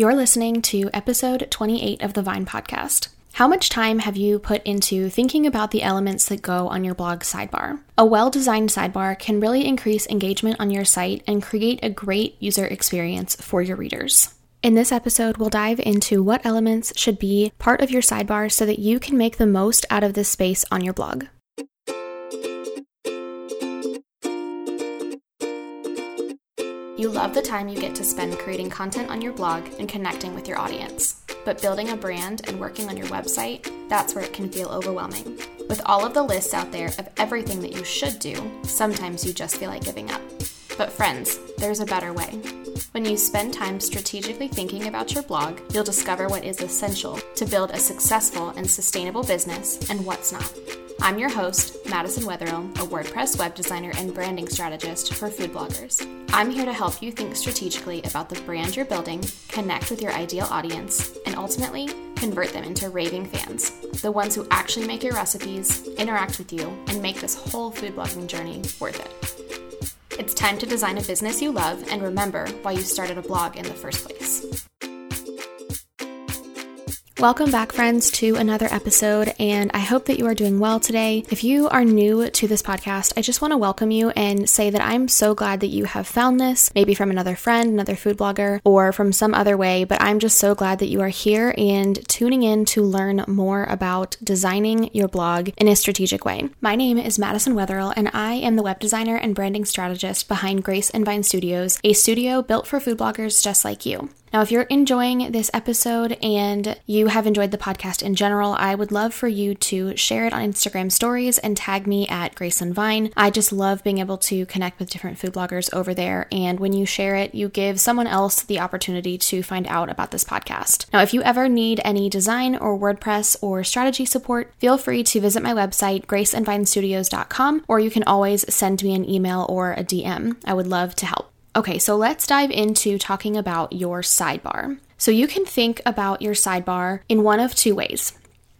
You're listening to episode 28 of the Vine podcast. How much time have you put into thinking about the elements that go on your blog sidebar? A well designed sidebar can really increase engagement on your site and create a great user experience for your readers. In this episode, we'll dive into what elements should be part of your sidebar so that you can make the most out of this space on your blog. You love the time you get to spend creating content on your blog and connecting with your audience. But building a brand and working on your website, that's where it can feel overwhelming. With all of the lists out there of everything that you should do, sometimes you just feel like giving up. But friends, there's a better way. When you spend time strategically thinking about your blog, you'll discover what is essential to build a successful and sustainable business and what's not. I'm your host, Madison Wetherill, a WordPress web designer and branding strategist for food bloggers. I'm here to help you think strategically about the brand you're building, connect with your ideal audience, and ultimately convert them into raving fans, the ones who actually make your recipes, interact with you, and make this whole food blogging journey worth it. It's time to design a business you love and remember why you started a blog in the first place. Welcome back, friends, to another episode, and I hope that you are doing well today. If you are new to this podcast, I just want to welcome you and say that I'm so glad that you have found this, maybe from another friend, another food blogger, or from some other way, but I'm just so glad that you are here and tuning in to learn more about designing your blog in a strategic way. My name is Madison Wetherill, and I am the web designer and branding strategist behind Grace and Vine Studios, a studio built for food bloggers just like you. Now, if you're enjoying this episode and you have enjoyed the podcast in general, I would love for you to share it on Instagram stories and tag me at Grace and Vine. I just love being able to connect with different food bloggers over there. And when you share it, you give someone else the opportunity to find out about this podcast. Now, if you ever need any design or WordPress or strategy support, feel free to visit my website, graceandvinestudios.com, or you can always send me an email or a DM. I would love to help. Okay, so let's dive into talking about your sidebar. So you can think about your sidebar in one of two ways.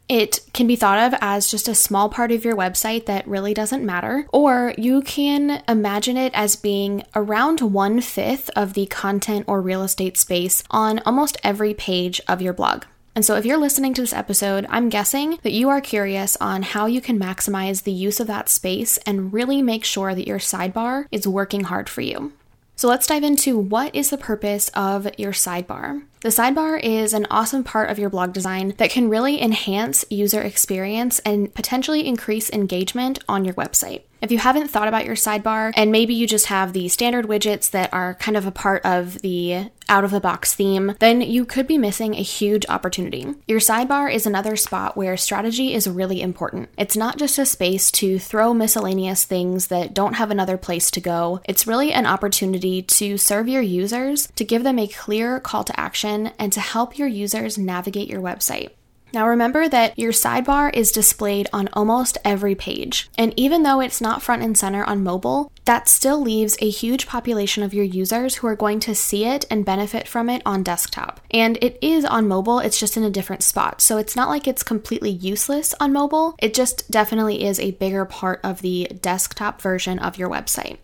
It can be thought of as just a small part of your website that really doesn't matter, or you can imagine it as being around one fifth of the content or real estate space on almost every page of your blog. And so, if you're listening to this episode, I'm guessing that you are curious on how you can maximize the use of that space and really make sure that your sidebar is working hard for you. So let's dive into what is the purpose of your sidebar. The sidebar is an awesome part of your blog design that can really enhance user experience and potentially increase engagement on your website. If you haven't thought about your sidebar and maybe you just have the standard widgets that are kind of a part of the out of the box theme, then you could be missing a huge opportunity. Your sidebar is another spot where strategy is really important. It's not just a space to throw miscellaneous things that don't have another place to go, it's really an opportunity to serve your users, to give them a clear call to action, and to help your users navigate your website. Now remember that your sidebar is displayed on almost every page. And even though it's not front and center on mobile, that still leaves a huge population of your users who are going to see it and benefit from it on desktop. And it is on mobile, it's just in a different spot. So it's not like it's completely useless on mobile, it just definitely is a bigger part of the desktop version of your website.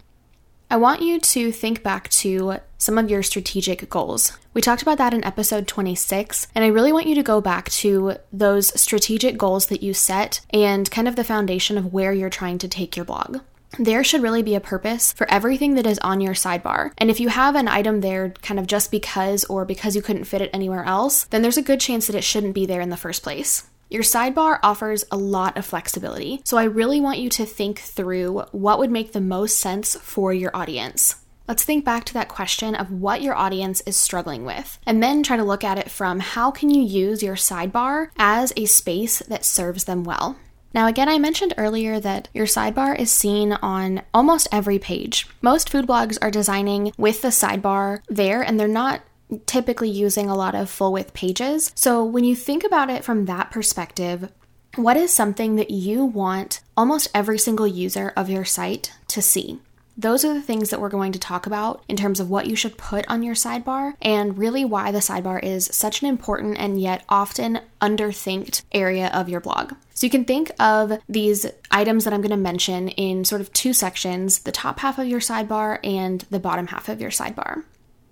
I want you to think back to some of your strategic goals. We talked about that in episode 26, and I really want you to go back to those strategic goals that you set and kind of the foundation of where you're trying to take your blog. There should really be a purpose for everything that is on your sidebar. And if you have an item there kind of just because or because you couldn't fit it anywhere else, then there's a good chance that it shouldn't be there in the first place. Your sidebar offers a lot of flexibility, so I really want you to think through what would make the most sense for your audience. Let's think back to that question of what your audience is struggling with, and then try to look at it from how can you use your sidebar as a space that serves them well. Now, again, I mentioned earlier that your sidebar is seen on almost every page. Most food blogs are designing with the sidebar there, and they're not typically using a lot of full width pages. So when you think about it from that perspective, what is something that you want almost every single user of your site to see? Those are the things that we're going to talk about in terms of what you should put on your sidebar and really why the sidebar is such an important and yet often underthinked area of your blog. So you can think of these items that I'm going to mention in sort of two sections the top half of your sidebar and the bottom half of your sidebar.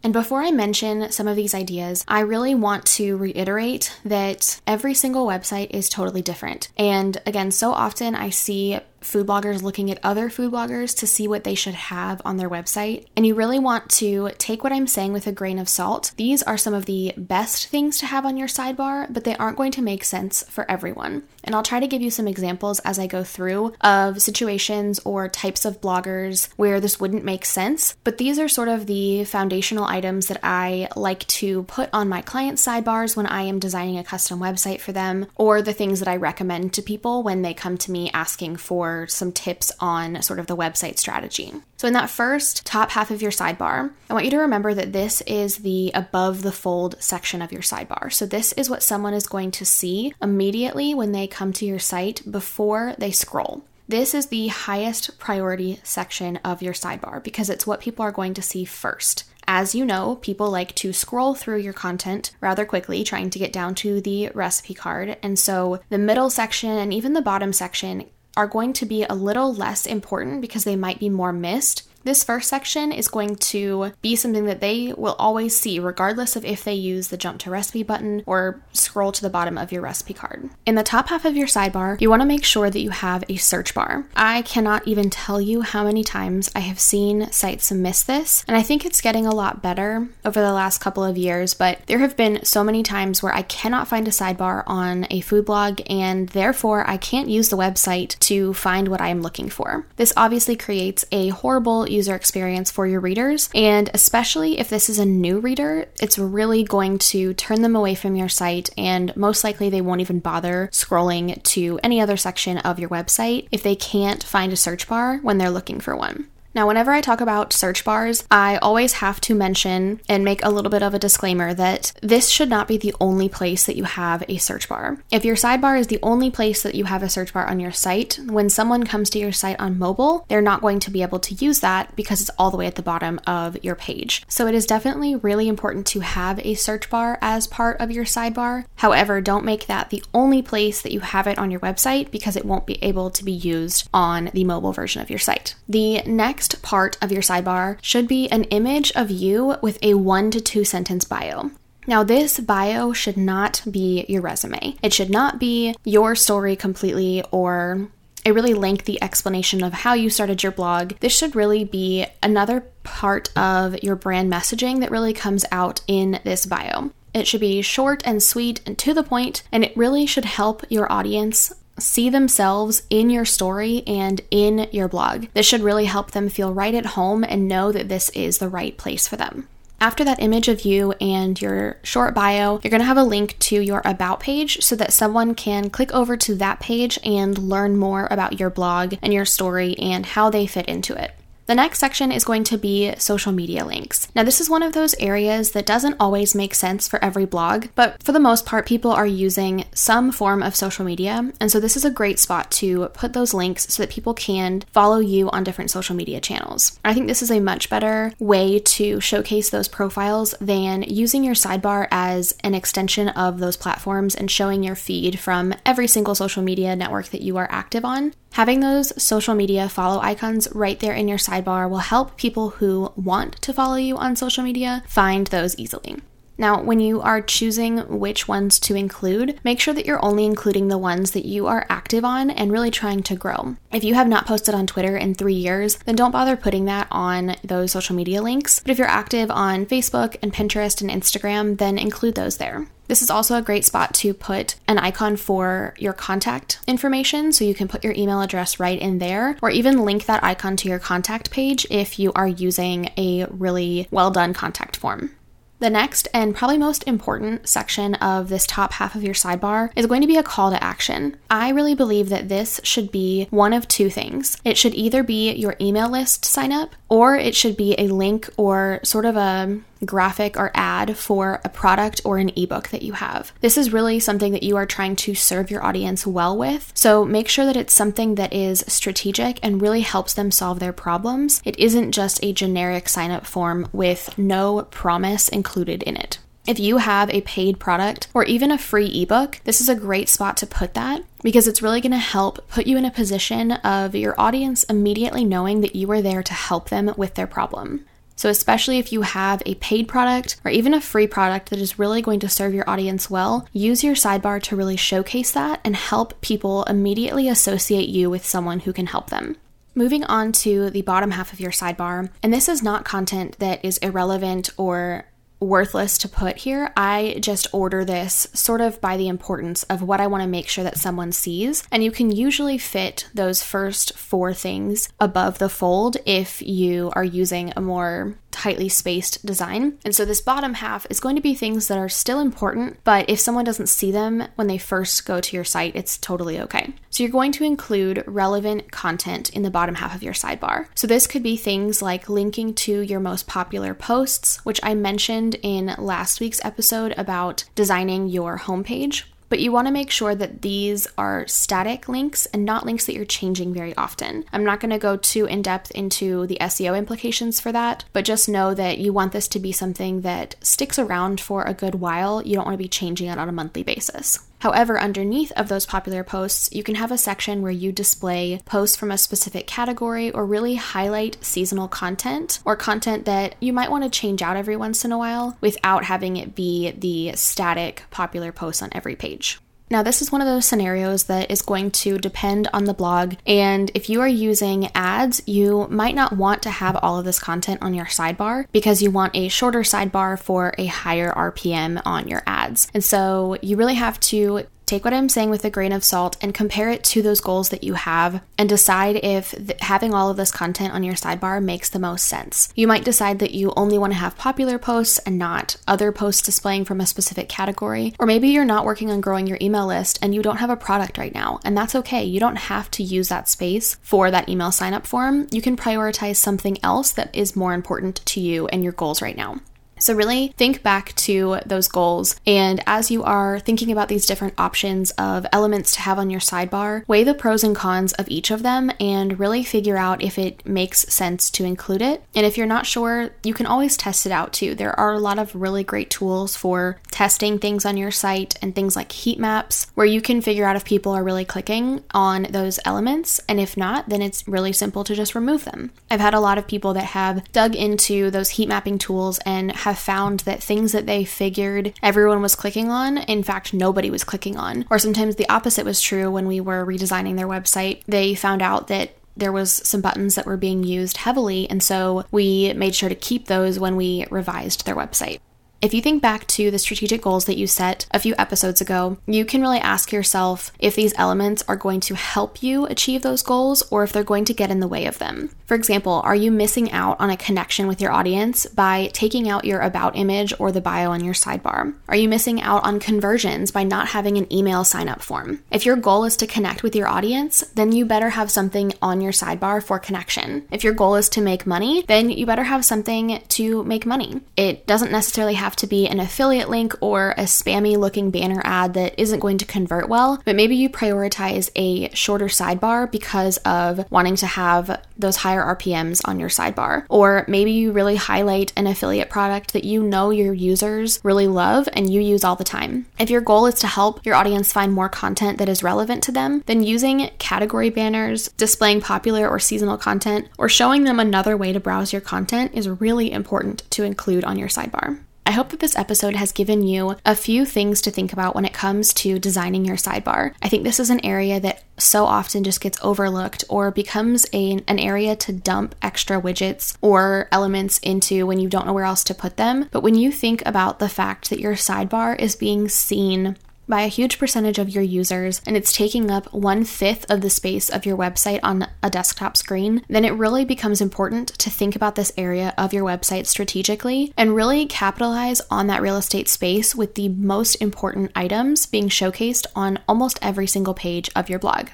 And before I mention some of these ideas, I really want to reiterate that every single website is totally different. And again, so often I see food bloggers looking at other food bloggers to see what they should have on their website. And you really want to take what I'm saying with a grain of salt. These are some of the best things to have on your sidebar, but they aren't going to make sense for everyone. And I'll try to give you some examples as I go through of situations or types of bloggers where this wouldn't make sense. But these are sort of the foundational items that I like to put on my client sidebars when I am designing a custom website for them, or the things that I recommend to people when they come to me asking for some tips on sort of the website strategy. So, in that first top half of your sidebar, I want you to remember that this is the above the fold section of your sidebar. So, this is what someone is going to see immediately when they come to your site before they scroll. This is the highest priority section of your sidebar because it's what people are going to see first. As you know, people like to scroll through your content rather quickly, trying to get down to the recipe card. And so the middle section and even the bottom section are going to be a little less important because they might be more missed. This first section is going to be something that they will always see, regardless of if they use the jump to recipe button or scroll to the bottom of your recipe card. In the top half of your sidebar, you want to make sure that you have a search bar. I cannot even tell you how many times I have seen sites miss this, and I think it's getting a lot better over the last couple of years, but there have been so many times where I cannot find a sidebar on a food blog, and therefore I can't use the website to find what I am looking for. This obviously creates a horrible user experience for your readers. And especially if this is a new reader, it's really going to turn them away from your site, and most likely they won't even bother scrolling to any other section of your website if they can't find a search bar when they're looking for one. Now, whenever I talk about search bars, I always have to mention and make a little bit of a disclaimer that this should not be the only place that you have a search bar. If your sidebar is the only place that you have a search bar on your site, when someone comes to your site on mobile, they're not going to be able to use that because it's all the way at the bottom of your page. So it is definitely really important to have a search bar as part of your sidebar. However, don't make that the only place that you have it on your website because it won't be able to be used on the mobile version of your site. The next next part of your sidebar should be an image of you with a one to two sentence bio. Now, this bio should not be your resume. It should not be your story completely or a really lengthy explanation of how you started your blog. This should really be another part of your brand messaging that really comes out in this bio. It should be short and sweet and to the point, and it really should help your audience see themselves in your story and in your blog. This should really help them feel right at home and know that this is the right place for them. After that image of you and your short bio, you're going to have a link to your About page so that someone can click over to that page and learn more about your blog and your story and how they fit into it. The next section is going to be social media links. Now, this is one of those areas that doesn't always make sense for every blog, but for the most part, people are using some form of social media. And so, this is a great spot to put those links so that people can follow you on different social media channels. I think this is a much better way to showcase those profiles than using your sidebar as an extension of those platforms and showing your feed from every single social media network that you are active on. Having those social media follow icons right there in your sidebar will help people who want to follow you on social media find those easily. Now, when you are choosing which ones to include, make sure that you're only including the ones that you are active on and really trying to grow. If you have not posted on Twitter in three years, then don't bother putting that on those social media links. But if you're active on Facebook and Pinterest and Instagram, then include those there. This is also a great spot to put an icon for your contact information so you can put your email address right in there or even link that icon to your contact page if you are using a really well done contact form. The next and probably most important section of this top half of your sidebar is going to be a call to action. I really believe that this should be one of two things. It should either be your email list sign up or it should be a link or sort of a graphic or ad for a product or an ebook that you have. This is really something that you are trying to serve your audience well with. So make sure that it's something that is strategic and really helps them solve their problems. It isn't just a generic sign up form with no promise included in it. If you have a paid product or even a free ebook, this is a great spot to put that because it's really going to help put you in a position of your audience immediately knowing that you are there to help them with their problem. So, especially if you have a paid product or even a free product that is really going to serve your audience well, use your sidebar to really showcase that and help people immediately associate you with someone who can help them. Moving on to the bottom half of your sidebar, and this is not content that is irrelevant or worthless to put here. I just order this sort of by the importance of what I want to make sure that someone sees. And you can usually fit those first four things above the fold if you are using a more tightly spaced design. And so this bottom half is going to be things that are still important, but if someone doesn't see them when they first go to your site, it's totally okay. So you're going to include relevant content in the bottom half of your sidebar. So this could be things like linking to your most popular posts, which I mentioned in last week's episode about designing your homepage but you want to make sure that these are static links and not links that you're changing very often. I'm not going to go too in depth into the SEO implications for that, but just know that you want this to be something that sticks around for a good while. You don't want to be changing it on a monthly basis. However, underneath of those popular posts, you can have a section where you display posts from a specific category or really highlight seasonal content or content that you might want to change out every once in a while without having it be the static popular posts on every page. Now, this is one of those scenarios that is going to depend on the blog, and if you are using ads, you might not want to have all of this content on your sidebar because you want a shorter sidebar for a higher RPM on your ads. And so you really have to take what I'm saying with a grain of salt and compare it to those goals that you have and decide if th- having all of this content on your sidebar makes the most sense. You might decide that you only want to have popular posts and not other posts displaying from a specific category, or maybe you're not working on growing your email list and you don't have a product right now, and that's okay. You don't have to use that space for that email sign up form. You can prioritize something else that is more important to you and your goals right now. So, really think back to those goals. And as you are thinking about these different options of elements to have on your sidebar, weigh the pros and cons of each of them and really figure out if it makes sense to include it. And if you're not sure, you can always test it out too. There are a lot of really great tools for testing things on your site and things like heat maps where you can figure out if people are really clicking on those elements. And if not, then it's really simple to just remove them. I've had a lot of people that have dug into those heat mapping tools and have found that things that they figured everyone was clicking on, in fact, nobody was clicking on. Or sometimes the opposite was true when we were redesigning their website. They found out that there was some buttons that were being used heavily and so we made sure to keep those when we revised their website. If you think back to the strategic goals that you set a few episodes ago, you can really ask yourself if these elements are going to help you achieve those goals or if they're going to get in the way of them. For example, are you missing out on a connection with your audience by taking out your about image or the bio on your sidebar? Are you missing out on conversions by not having an email sign up form? If your goal is to connect with your audience, then you better have something on your sidebar for connection. If your goal is to make money, then you better have something to make money. It doesn't necessarily have have to be an affiliate link or a spammy looking banner ad that isn't going to convert well, but maybe you prioritize a shorter sidebar because of wanting to have those higher RPMs on your sidebar. Or maybe you really highlight an affiliate product that you know your users really love and you use all the time. If your goal is to help your audience find more content that is relevant to them, then using category banners, displaying popular or seasonal content, or showing them another way to browse your content is really important to include on your sidebar. I hope that this episode has given you a few things to think about when it comes to designing your sidebar. I think this is an area that so often just gets overlooked or becomes a, an area to dump extra widgets or elements into when you don't know where else to put them. But when you think about the fact that your sidebar is being seen by a huge percentage of your users and it's taking up one fifth of the space of your website on a desktop screen, then it really becomes important to think about this area of your website strategically and really capitalize on that real estate space with the most important items being showcased on almost every single page of your blog.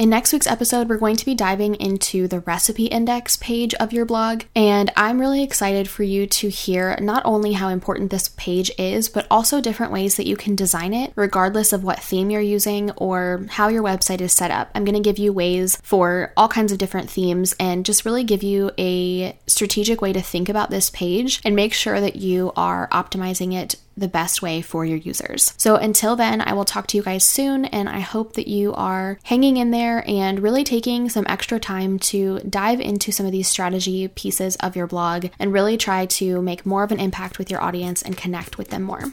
In next week's episode, we're going to be diving into the recipe index page of your blog, and I'm really excited for you to hear not only how important this page is, but also different ways that you can design it, regardless of what theme you're using or how your website is set up. I'm going to give you ways for all kinds of different themes and just really give you a strategic way to think about this page and make sure that you are optimizing it the best way for your users. So until then, I will talk to you guys soon, and I hope that you are hanging in there and really taking some extra time to dive into some of these strategy pieces of your blog and really try to make more of an impact with your audience and connect with them more.